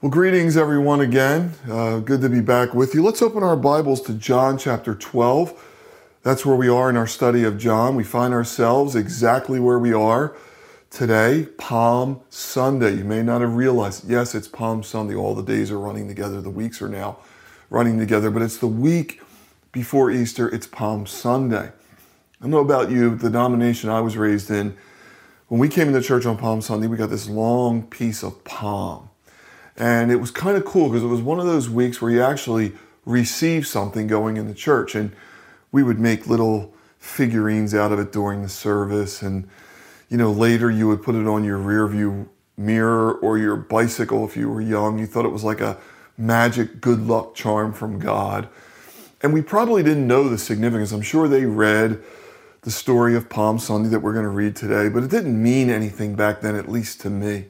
Well, greetings everyone again. Uh, good to be back with you. Let's open our Bibles to John chapter 12. That's where we are in our study of John. We find ourselves exactly where we are today, Palm Sunday. You may not have realized, yes, it's Palm Sunday. All the days are running together, the weeks are now running together, but it's the week before Easter, it's Palm Sunday. I don't know about you, the denomination I was raised in, when we came into church on Palm Sunday, we got this long piece of palm. And it was kind of cool because it was one of those weeks where you actually receive something going in the church. And we would make little figurines out of it during the service. And, you know, later you would put it on your rear view mirror or your bicycle if you were young. You thought it was like a magic good luck charm from God. And we probably didn't know the significance. I'm sure they read the story of Palm Sunday that we're going to read today, but it didn't mean anything back then, at least to me.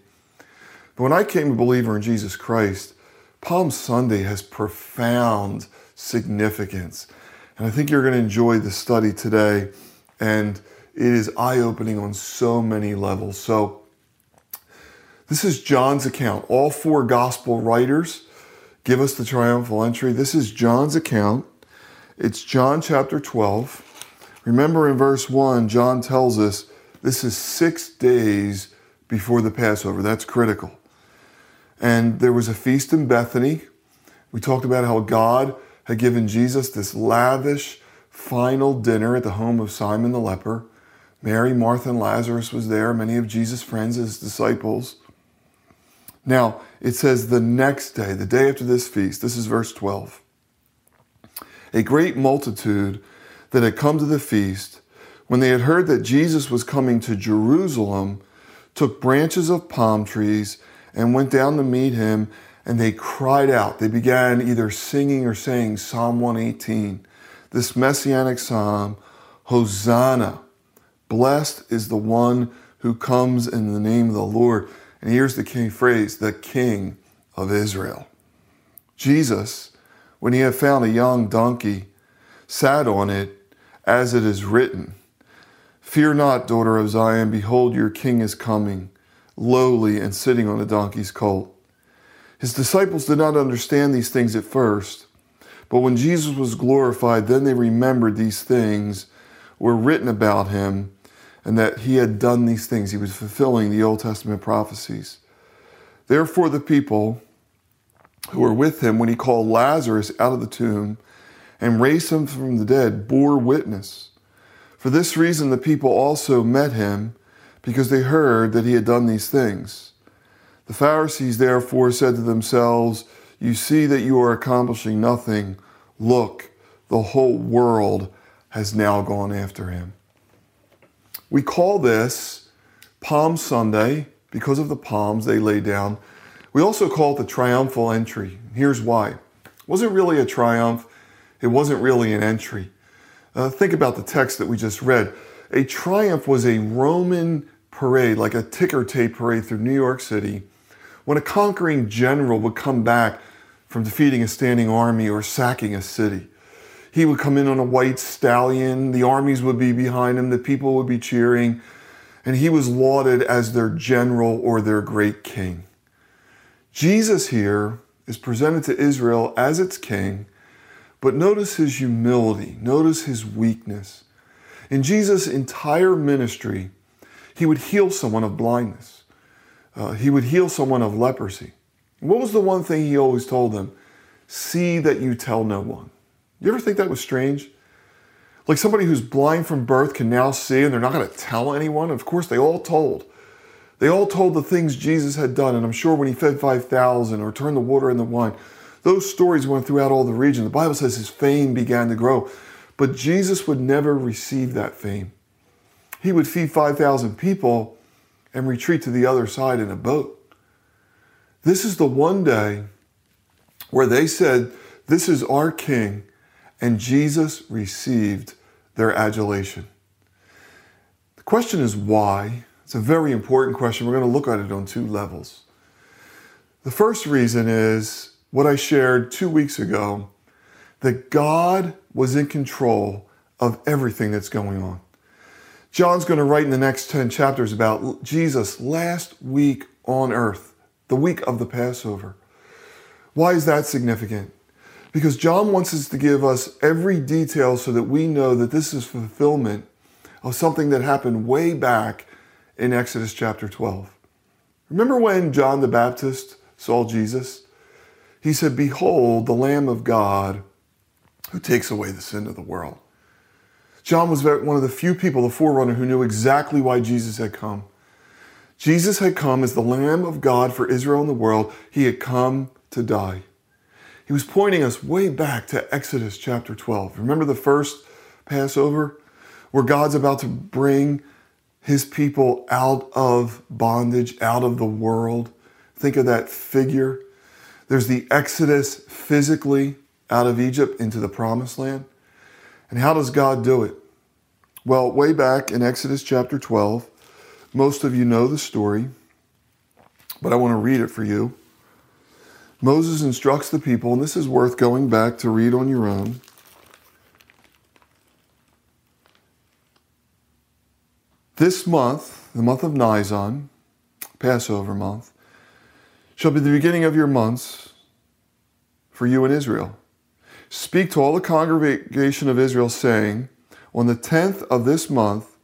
But when I came a believer in Jesus Christ, Palm Sunday has profound significance. And I think you're going to enjoy the study today. And it is eye opening on so many levels. So, this is John's account. All four gospel writers give us the triumphal entry. This is John's account. It's John chapter 12. Remember in verse 1, John tells us this is six days before the Passover. That's critical. And there was a feast in Bethany. We talked about how God had given Jesus this lavish final dinner at the home of Simon the leper. Mary, Martha, and Lazarus was there, many of Jesus' friends, his disciples. Now, it says the next day, the day after this feast, this is verse 12. A great multitude that had come to the feast, when they had heard that Jesus was coming to Jerusalem, took branches of palm trees and went down to meet him, and they cried out. They began either singing or saying Psalm 118, this messianic psalm Hosanna, blessed is the one who comes in the name of the Lord. And here's the key phrase the King of Israel. Jesus, when he had found a young donkey, sat on it, as it is written Fear not, daughter of Zion, behold, your king is coming lowly, and sitting on a donkey's colt. His disciples did not understand these things at first, but when Jesus was glorified, then they remembered these things were written about him and that he had done these things. He was fulfilling the Old Testament prophecies. Therefore, the people who were with him when he called Lazarus out of the tomb and raised him from the dead bore witness. For this reason, the people also met him because they heard that he had done these things. The Pharisees therefore said to themselves, You see that you are accomplishing nothing. Look, the whole world has now gone after him. We call this Palm Sunday because of the palms they lay down. We also call it the triumphal entry. Here's why. It wasn't really a triumph, it wasn't really an entry. Uh, think about the text that we just read. A triumph was a Roman parade, like a ticker tape parade through New York City, when a conquering general would come back from defeating a standing army or sacking a city. He would come in on a white stallion, the armies would be behind him, the people would be cheering, and he was lauded as their general or their great king. Jesus here is presented to Israel as its king, but notice his humility, notice his weakness. In Jesus' entire ministry, he would heal someone of blindness. Uh, he would heal someone of leprosy. What was the one thing he always told them? See that you tell no one. You ever think that was strange? Like somebody who's blind from birth can now see and they're not going to tell anyone? Of course, they all told. They all told the things Jesus had done. And I'm sure when he fed 5,000 or turned the water into wine, those stories went throughout all the region. The Bible says his fame began to grow. But Jesus would never receive that fame. He would feed 5,000 people and retreat to the other side in a boat. This is the one day where they said, This is our king, and Jesus received their adulation. The question is why? It's a very important question. We're going to look at it on two levels. The first reason is what I shared two weeks ago that God was in control of everything that's going on. John's going to write in the next 10 chapters about Jesus' last week on earth, the week of the Passover. Why is that significant? Because John wants us to give us every detail so that we know that this is fulfillment of something that happened way back in Exodus chapter 12. Remember when John the Baptist saw Jesus? He said, Behold, the Lamb of God who takes away the sin of the world. John was one of the few people, the forerunner, who knew exactly why Jesus had come. Jesus had come as the Lamb of God for Israel and the world. He had come to die. He was pointing us way back to Exodus chapter 12. Remember the first Passover where God's about to bring his people out of bondage, out of the world? Think of that figure. There's the Exodus physically out of Egypt into the promised land. And how does God do it? Well, way back in Exodus chapter 12, most of you know the story, but I want to read it for you. Moses instructs the people, and this is worth going back to read on your own. This month, the month of Nisan, Passover month, shall be the beginning of your months for you in Israel. Speak to all the congregation of Israel, saying, On the tenth of this month,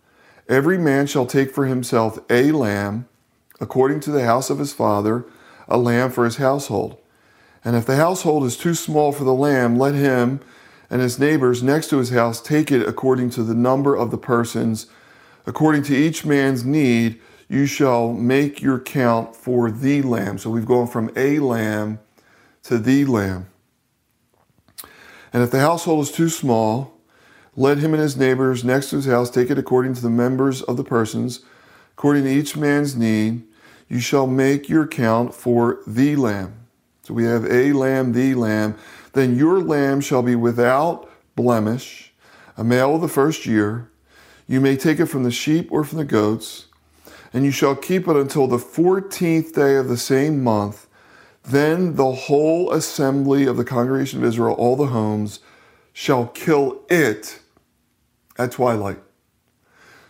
every man shall take for himself a lamb, according to the house of his father, a lamb for his household. And if the household is too small for the lamb, let him and his neighbors next to his house take it according to the number of the persons. According to each man's need, you shall make your count for the lamb. So we've gone from a lamb to the lamb. And if the household is too small, let him and his neighbors next to his house take it according to the members of the persons, according to each man's need. You shall make your count for the lamb. So we have a lamb, the lamb. Then your lamb shall be without blemish, a male of the first year. You may take it from the sheep or from the goats, and you shall keep it until the fourteenth day of the same month then the whole assembly of the congregation of Israel, all the homes, shall kill it at twilight.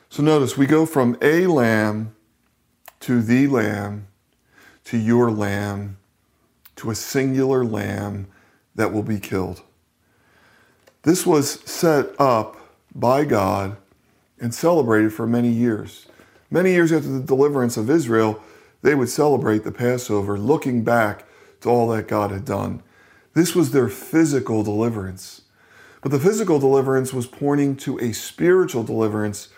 So notice we go from a lamb to the lamb to your lamb to a singular lamb that will be killed. This was set up by God and celebrated for many years. Many years after the deliverance of Israel, they would celebrate the Passover looking back to all that God had done. This was their physical deliverance. But the physical deliverance was pointing to a spiritual deliverance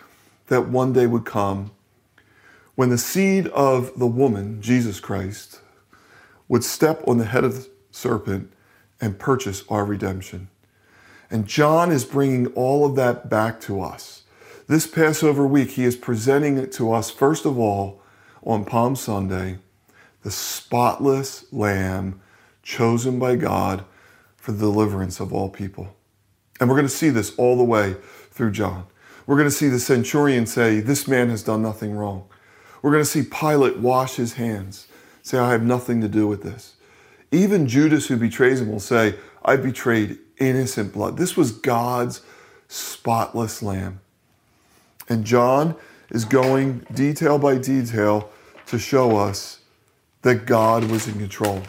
that one day would come when the seed of the woman, Jesus Christ, would step on the head of the serpent and purchase our redemption. And John is bringing all of that back to us. This Passover week, he is presenting it to us, first of all, on Palm Sunday, the spotless lamb chosen by God for the deliverance of all people. And we're going to see this all the way through John. We're going to see the centurion say, This man has done nothing wrong. We're going to see Pilate wash his hands, say, I have nothing to do with this. Even Judas, who betrays him, will say, I betrayed innocent blood. This was God's spotless lamb. And John is going detail by detail to show us that God was in control.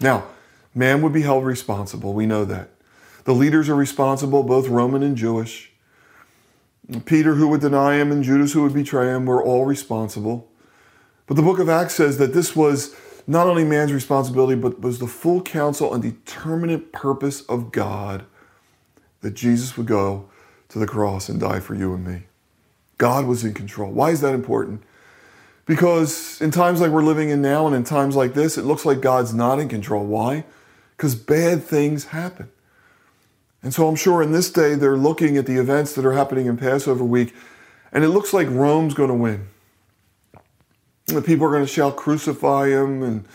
Now, man would be held responsible. We know that. The leaders are responsible, both Roman and Jewish. Peter, who would deny him, and Judas, who would betray him, were all responsible. But the book of Acts says that this was not only man's responsibility, but was the full counsel and determinate purpose of God that Jesus would go to the cross and die for you and me. God was in control. Why is that important? Because in times like we're living in now and in times like this, it looks like God's not in control. Why? Because bad things happen. And so I'm sure in this day they're looking at the events that are happening in Passover week, and it looks like Rome's going to win. The people are going to shout, crucify him, and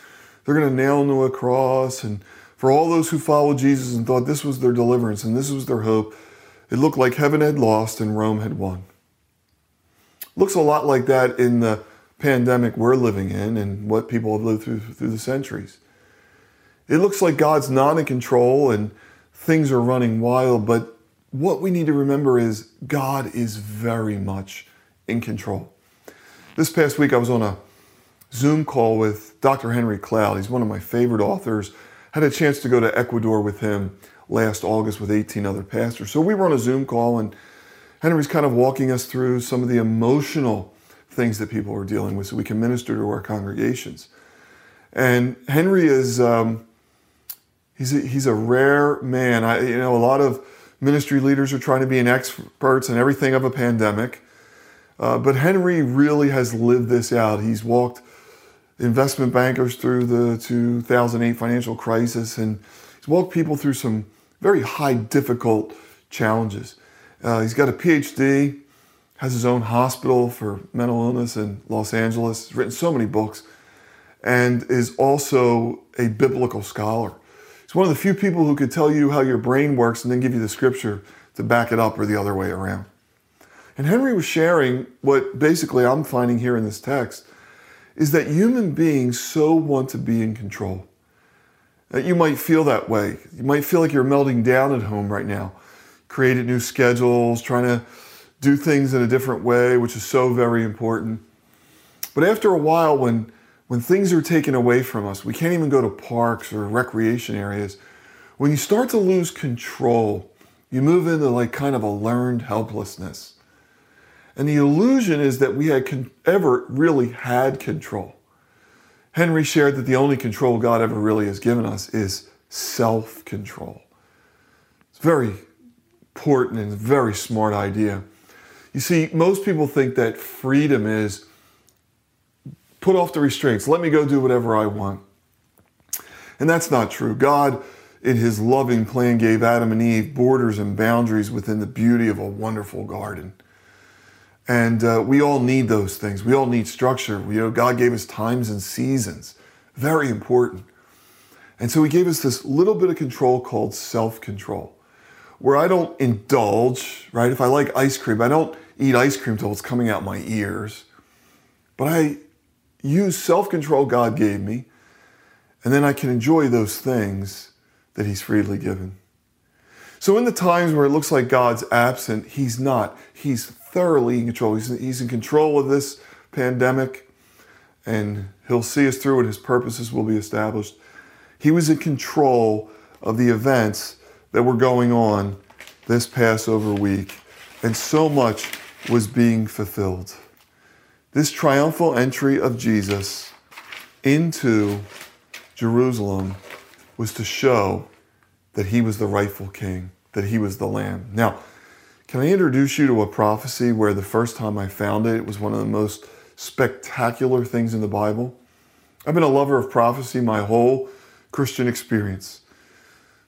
they're going to nail him to a cross. And for all those who followed Jesus and thought this was their deliverance and this was their hope, it looked like heaven had lost and Rome had won. Looks a lot like that in the pandemic we're living in and what people have lived through through the centuries. It looks like God's not in control and things are running wild, but what we need to remember is God is very much in control. This past week I was on a Zoom call with Dr. Henry Cloud. He's one of my favorite authors, Had a chance to go to Ecuador with him last August with 18 other pastors. So we were on a Zoom call, and Henry's kind of walking us through some of the emotional things that people are dealing with so we can minister to our congregations. And Henry is, um, he's, a, he's a rare man. I, you know, a lot of ministry leaders are trying to be an experts in everything of a pandemic. Uh, but Henry really has lived this out. He's walked investment bankers through the 2008 financial crisis and he's walked people through some very high, difficult challenges. Uh, he's got a PhD, has his own hospital for mental illness in Los Angeles, he's written so many books, and is also a biblical scholar. He's one of the few people who could tell you how your brain works and then give you the scripture to back it up or the other way around. And Henry was sharing what basically I'm finding here in this text is that human beings so want to be in control. That you might feel that way. You might feel like you're melting down at home right now. Created new schedules, trying to do things in a different way, which is so very important. But after a while, when when things are taken away from us, we can't even go to parks or recreation areas. When you start to lose control, you move into like kind of a learned helplessness. And the illusion is that we had con- ever really had control. Henry shared that the only control God ever really has given us is self control. It's very important and very smart idea. You see, most people think that freedom is put off the restraints, let me go do whatever I want. And that's not true. God, in his loving plan, gave Adam and Eve borders and boundaries within the beauty of a wonderful garden. And uh, we all need those things. We all need structure. You know, God gave us times and seasons. Very important. And so he gave us this little bit of control called self-control, where I don't indulge, right? If I like ice cream, I don't eat ice cream till it's coming out my ears. But I use self-control God gave me, and then I can enjoy those things that he's freely given. So in the times where it looks like God's absent, he's not. He's thoroughly in control. He's, he's in control of this pandemic and he'll see us through and his purposes will be established. He was in control of the events that were going on this Passover week, and so much was being fulfilled. This triumphal entry of Jesus into Jerusalem was to show that he was the rightful king, that he was the lamb. Now, can I introduce you to a prophecy where the first time I found it, it was one of the most spectacular things in the Bible? I've been a lover of prophecy my whole Christian experience.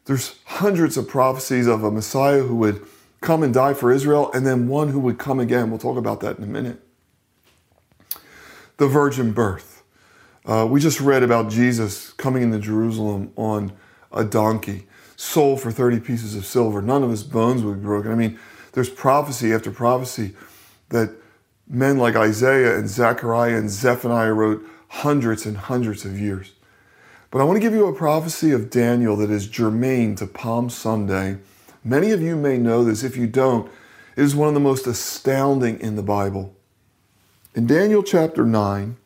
There's hundreds of prophecies of a Messiah who would come and die for Israel, and then one who would come again. We'll talk about that in a minute. The virgin birth. Uh, we just read about Jesus coming into Jerusalem on a donkey, sold for 30 pieces of silver. None of his bones would be broken. I mean, there's prophecy after prophecy that men like Isaiah and Zechariah and Zephaniah wrote hundreds and hundreds of years. But I want to give you a prophecy of Daniel that is germane to Palm Sunday. Many of you may know this. If you don't, it is one of the most astounding in the Bible. In Daniel chapter 9,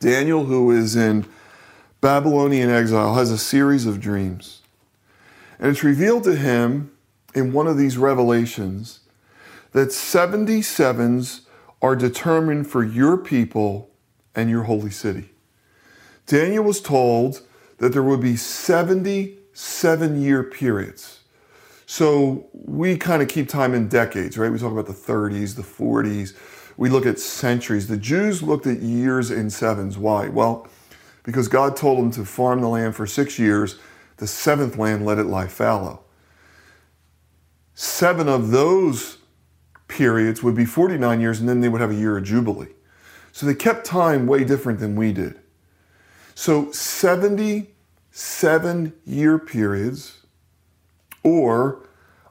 Daniel, who is in Babylonian exile, has a series of dreams. And it's revealed to him in one of these revelations that 77s are determined for your people and your holy city. Daniel was told that there would be 77 year periods. So we kind of keep time in decades, right? We talk about the 30s, the 40s. We look at centuries. The Jews looked at years in sevens. Why? Well, because God told them to farm the land for six years. The seventh land let it lie fallow seven of those periods would be 49 years, and then they would have a year of Jubilee. So they kept time way different than we did. So 77 year periods, or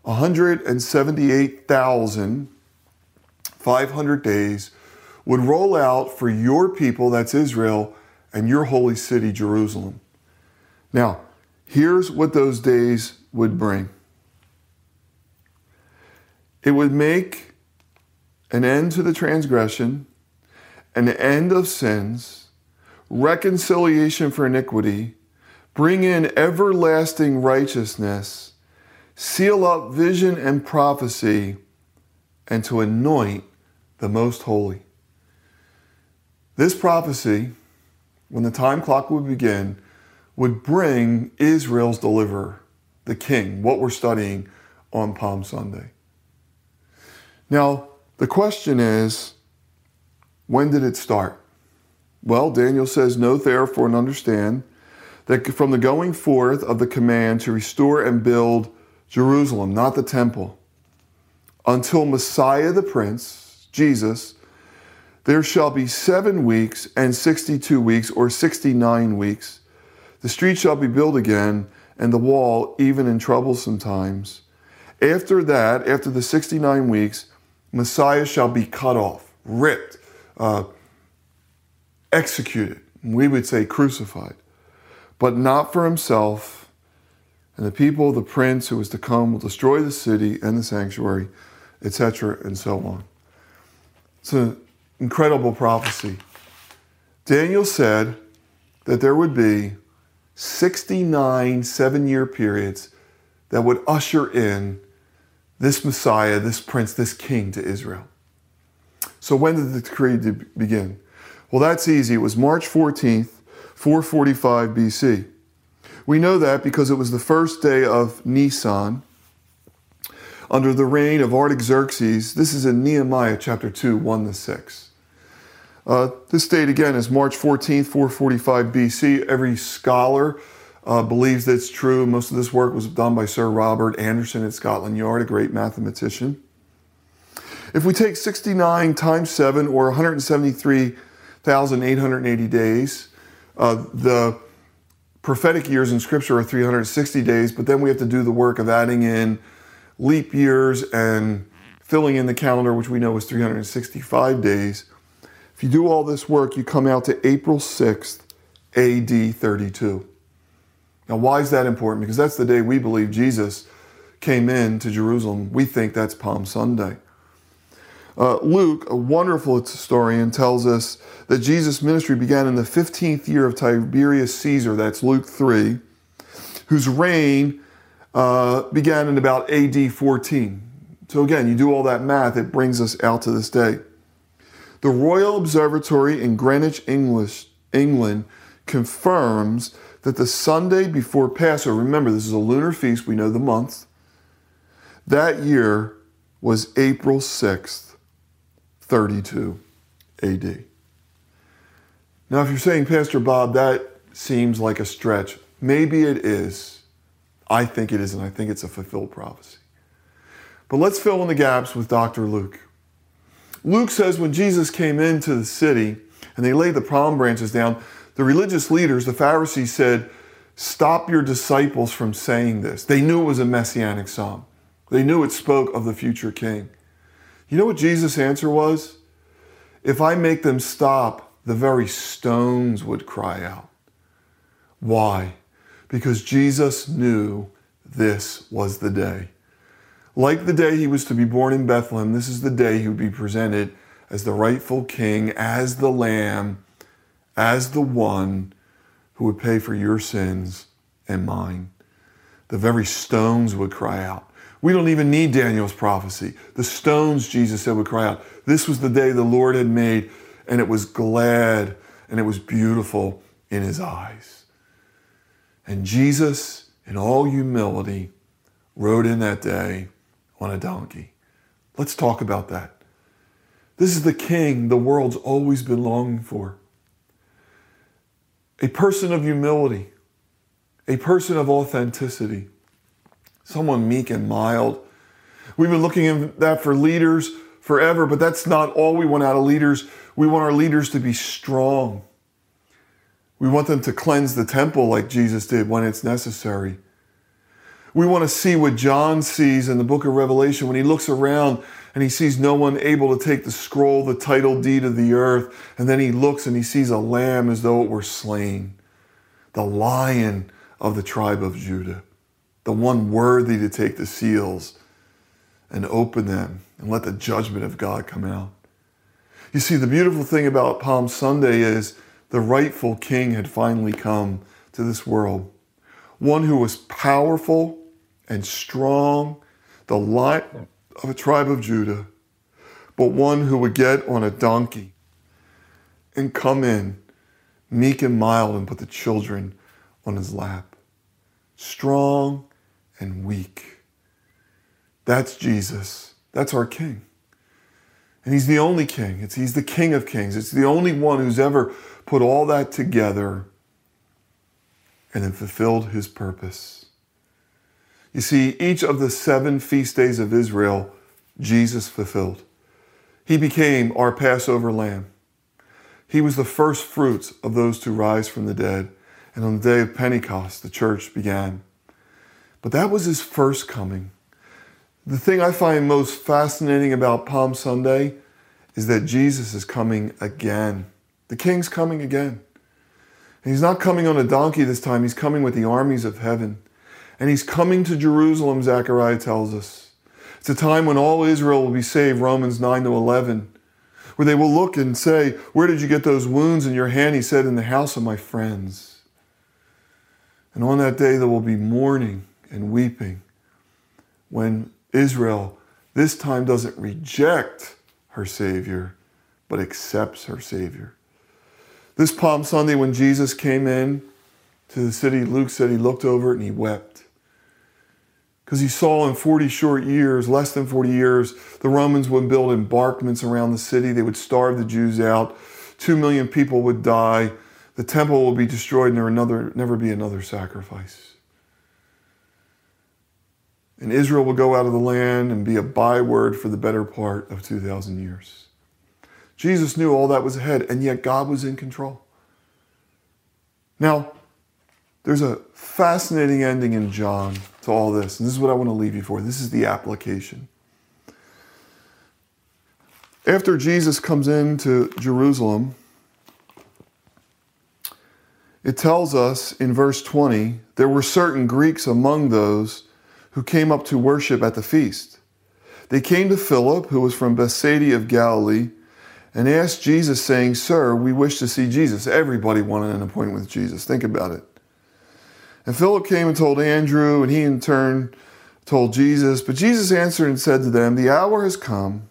178,500 days, would roll out for your people, that's Israel, and your holy city, Jerusalem. Now, here's what those days would bring. It would make an end to the transgression, an end of sins, reconciliation for iniquity, bring in everlasting righteousness, seal up vision and prophecy, and to anoint the most holy. This prophecy, when the time clock would begin, would bring Israel's deliverer, the king, what we're studying on Palm Sunday. Now, the question is, when did it start? Well, Daniel says, Know therefore and understand that from the going forth of the command to restore and build Jerusalem, not the temple, until Messiah the Prince, Jesus, there shall be seven weeks and 62 weeks, or 69 weeks. The street shall be built again, and the wall even in troublesome times. After that, after the 69 weeks, Messiah shall be cut off, ripped, uh, executed. We would say crucified, but not for himself. And the people of the prince who is to come will destroy the city and the sanctuary, etc., and so on. It's an incredible prophecy. Daniel said that there would be 69 seven year periods that would usher in this Messiah, this prince, this king to Israel. So when did the decree begin? Well, that's easy. It was March 14th, 445 BC. We know that because it was the first day of Nisan under the reign of Artaxerxes. This is in Nehemiah chapter 2, 1 to 6. Uh, this date again is March 14th, 445 BC. Every scholar uh, believes that's true. Most of this work was done by Sir Robert Anderson at Scotland Yard, a great mathematician. If we take 69 times 7 or 173,880 days, uh, the prophetic years in Scripture are 360 days, but then we have to do the work of adding in leap years and filling in the calendar, which we know is 365 days. If you do all this work, you come out to April 6th, AD 32. Now, why is that important? Because that's the day we believe Jesus came in to Jerusalem. We think that's Palm Sunday. Uh, Luke, a wonderful historian, tells us that Jesus' ministry began in the 15th year of Tiberius Caesar, that's Luke 3, whose reign uh, began in about AD 14. So again, you do all that math, it brings us out to this day. The Royal Observatory in Greenwich, English, England confirms that the Sunday before Passover, remember this is a lunar feast, we know the month, that year was April 6th, 32 AD. Now, if you're saying, Pastor Bob, that seems like a stretch, maybe it is. I think it is, and I think it's a fulfilled prophecy. But let's fill in the gaps with Dr. Luke. Luke says when Jesus came into the city and they laid the palm branches down, the religious leaders, the Pharisees, said, Stop your disciples from saying this. They knew it was a messianic psalm, they knew it spoke of the future king. You know what Jesus' answer was? If I make them stop, the very stones would cry out. Why? Because Jesus knew this was the day. Like the day he was to be born in Bethlehem, this is the day he would be presented as the rightful king, as the lamb as the one who would pay for your sins and mine. The very stones would cry out. We don't even need Daniel's prophecy. The stones, Jesus said, would cry out. This was the day the Lord had made, and it was glad and it was beautiful in his eyes. And Jesus, in all humility, rode in that day on a donkey. Let's talk about that. This is the king the world's always been longing for a person of humility, a person of authenticity, someone meek and mild. We've been looking at that for leaders forever, but that's not all we want out of leaders. We want our leaders to be strong. We want them to cleanse the temple like Jesus did when it's necessary. We want to see what John sees in the book of Revelation when he looks around and he sees no one able to take the scroll, the title deed of the earth. And then he looks and he sees a lamb as though it were slain, the lion of the tribe of Judah, the one worthy to take the seals and open them and let the judgment of God come out. You see, the beautiful thing about Palm Sunday is the rightful king had finally come to this world. one who was powerful and strong, the light of a tribe of Judah, but one who would get on a donkey and come in meek and mild and put the children on his lap. Strong and weak. That's Jesus. That's our King. And he's the only king. It's, he's the king of kings. It's the only one who's ever put all that together and then fulfilled his purpose. You see, each of the seven feast days of Israel, Jesus fulfilled. He became our Passover lamb. He was the first fruits of those to rise from the dead. And on the day of Pentecost, the church began. But that was his first coming. The thing I find most fascinating about Palm Sunday is that Jesus is coming again. The King's coming again. And he's not coming on a donkey this time, he's coming with the armies of heaven. And he's coming to Jerusalem, Zechariah tells us. It's a time when all Israel will be saved, Romans 9 to 11, where they will look and say, Where did you get those wounds in your hand? He said, In the house of my friends. And on that day, there will be mourning and weeping when Israel this time doesn't reject her Savior, but accepts her Savior. This Palm Sunday, when Jesus came in to the city, Luke said he looked over it and he wept. Because he saw in 40 short years, less than 40 years, the Romans would build embankments around the city. They would starve the Jews out. Two million people would die. The temple would be destroyed and there would never be another sacrifice. And Israel will go out of the land and be a byword for the better part of 2,000 years. Jesus knew all that was ahead, and yet God was in control. Now, there's a fascinating ending in John to all this, and this is what I want to leave you for. This is the application. After Jesus comes into Jerusalem, it tells us in verse 20 there were certain Greeks among those who came up to worship at the feast. They came to Philip, who was from Bethsaida of Galilee, and asked Jesus, saying, Sir, we wish to see Jesus. Everybody wanted an appointment with Jesus. Think about it. And Philip came and told Andrew, and he in turn told Jesus. But Jesus answered and said to them, The hour has come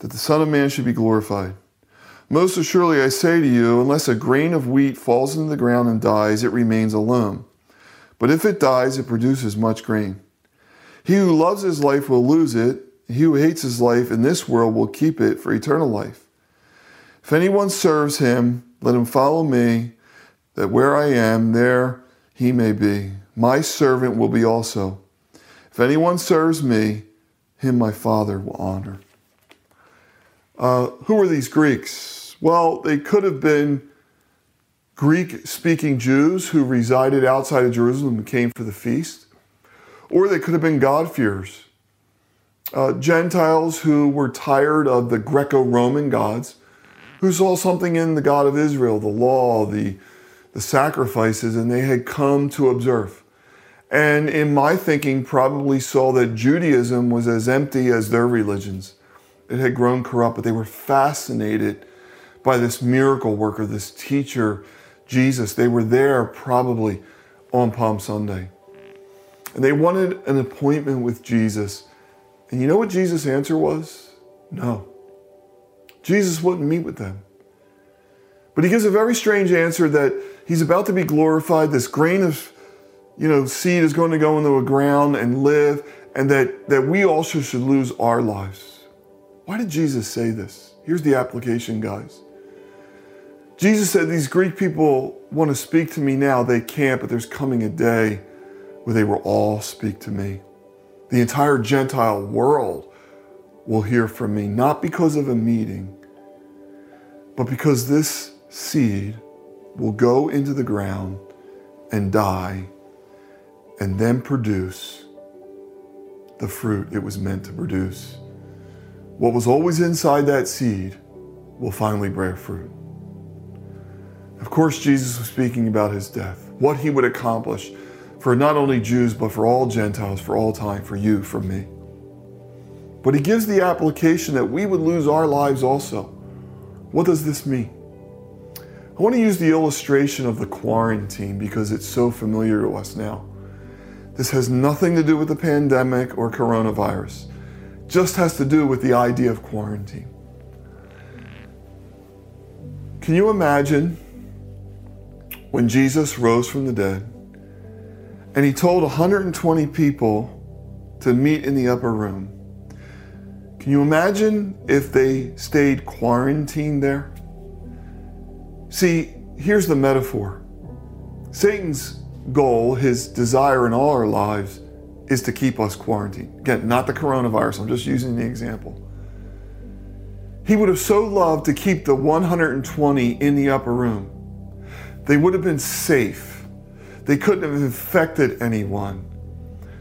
that the Son of Man should be glorified. Most assuredly, I say to you, unless a grain of wheat falls into the ground and dies, it remains alone. But if it dies, it produces much grain. He who loves his life will lose it. He who hates his life in this world will keep it for eternal life. If anyone serves him, let him follow me, that where I am, there he may be. My servant will be also. If anyone serves me, him my Father will honor. Uh, who were these Greeks? Well, they could have been Greek speaking Jews who resided outside of Jerusalem and came for the feast or they could have been God-fearers. Uh, Gentiles who were tired of the Greco Roman gods, who saw something in the God of Israel, the law, the, the sacrifices, and they had come to observe. And in my thinking, probably saw that Judaism was as empty as their religions. It had grown corrupt, but they were fascinated by this miracle worker, this teacher, Jesus. They were there probably on Palm Sunday. And they wanted an appointment with Jesus. And you know what Jesus' answer was? No. Jesus wouldn't meet with them. But he gives a very strange answer that he's about to be glorified. This grain of you know, seed is going to go into the ground and live, and that, that we also should lose our lives. Why did Jesus say this? Here's the application, guys. Jesus said, These Greek people want to speak to me now. They can't, but there's coming a day where they will all speak to me. The entire Gentile world will hear from me, not because of a meeting, but because this seed will go into the ground and die and then produce the fruit it was meant to produce. What was always inside that seed will finally bear fruit. Of course, Jesus was speaking about his death, what he would accomplish for not only Jews, but for all Gentiles, for all time, for you, for me. But he gives the application that we would lose our lives also. What does this mean? I want to use the illustration of the quarantine because it's so familiar to us now. This has nothing to do with the pandemic or coronavirus, just has to do with the idea of quarantine. Can you imagine when Jesus rose from the dead and he told 120 people to meet in the upper room? Can you imagine if they stayed quarantined there? See, here's the metaphor Satan's goal, his desire in all our lives, is to keep us quarantined. Again, not the coronavirus, I'm just using the example. He would have so loved to keep the 120 in the upper room. They would have been safe. They couldn't have infected anyone.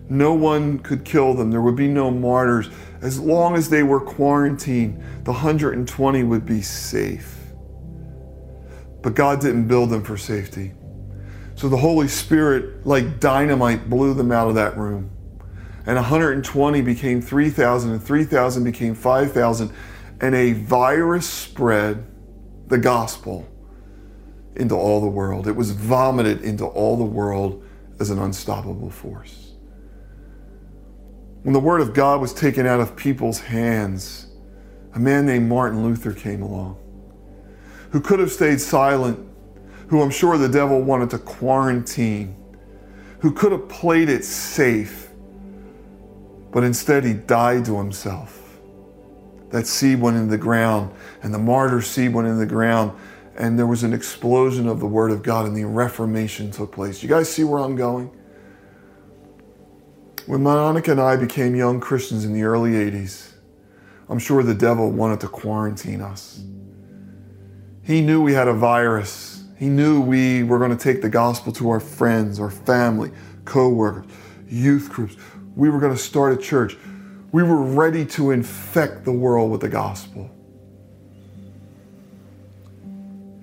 No one could kill them. There would be no martyrs. As long as they were quarantined, the 120 would be safe. But God didn't build them for safety. So the Holy Spirit, like dynamite, blew them out of that room. And 120 became 3,000, and 3,000 became 5,000. And a virus spread the gospel into all the world. It was vomited into all the world as an unstoppable force. When the Word of God was taken out of people's hands, a man named Martin Luther came along who could have stayed silent, who I'm sure the devil wanted to quarantine, who could have played it safe, but instead he died to himself. That seed went in the ground, and the martyr seed went in the ground, and there was an explosion of the Word of God, and the Reformation took place. You guys see where I'm going? When Monica and I became young Christians in the early 80s, I'm sure the devil wanted to quarantine us. He knew we had a virus. He knew we were going to take the gospel to our friends, our family, co-workers, youth groups. We were going to start a church. We were ready to infect the world with the gospel.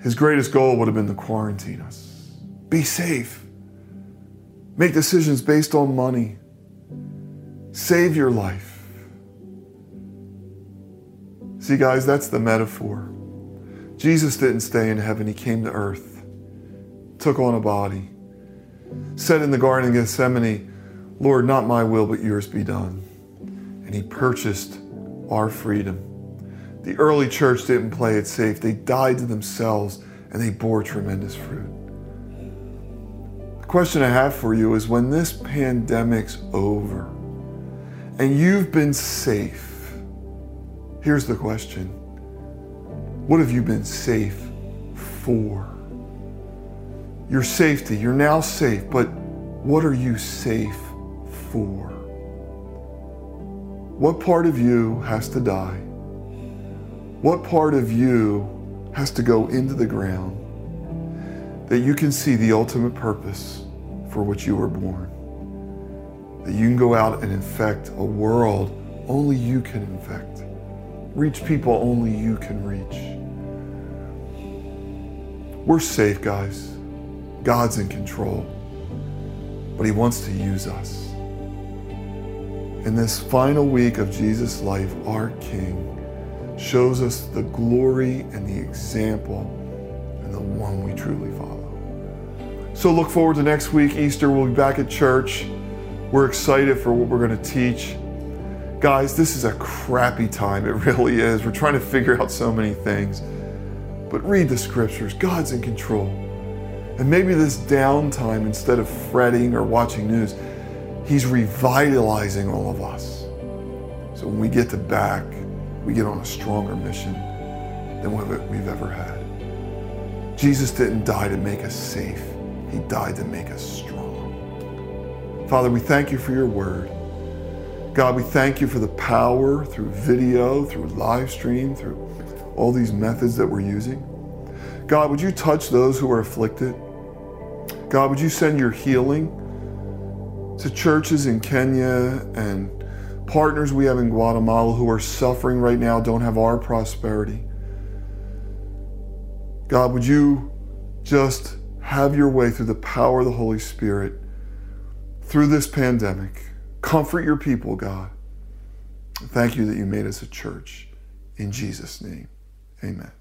His greatest goal would have been to quarantine us. Be safe. Make decisions based on money. Save your life. See, guys, that's the metaphor. Jesus didn't stay in heaven, he came to earth, took on a body, said in the Garden of Gethsemane, Lord, not my will, but yours be done. And he purchased our freedom. The early church didn't play it safe. They died to themselves and they bore tremendous fruit. The question I have for you is when this pandemic's over and you've been safe, here's the question what have you been safe for? Your safety, you're now safe, but what are you safe for? What part of you has to die? What part of you has to go into the ground that you can see the ultimate purpose for which you were born? That you can go out and infect a world only you can infect, reach people only you can reach. We're safe, guys. God's in control, but He wants to use us. In this final week of Jesus' life, our King shows us the glory and the example and the one we truly follow. So look forward to next week, Easter. We'll be back at church. We're excited for what we're going to teach. Guys, this is a crappy time. It really is. We're trying to figure out so many things. But read the scriptures. God's in control. And maybe this downtime, instead of fretting or watching news, He's revitalizing all of us. So when we get to back, we get on a stronger mission than we've ever had. Jesus didn't die to make us safe, He died to make us strong. Father, we thank you for your word. God, we thank you for the power through video, through live stream, through all these methods that we're using. God, would you touch those who are afflicted? God, would you send your healing to churches in Kenya and partners we have in Guatemala who are suffering right now, don't have our prosperity? God, would you just have your way through the power of the Holy Spirit through this pandemic? Comfort your people, God. Thank you that you made us a church. In Jesus' name. Amen.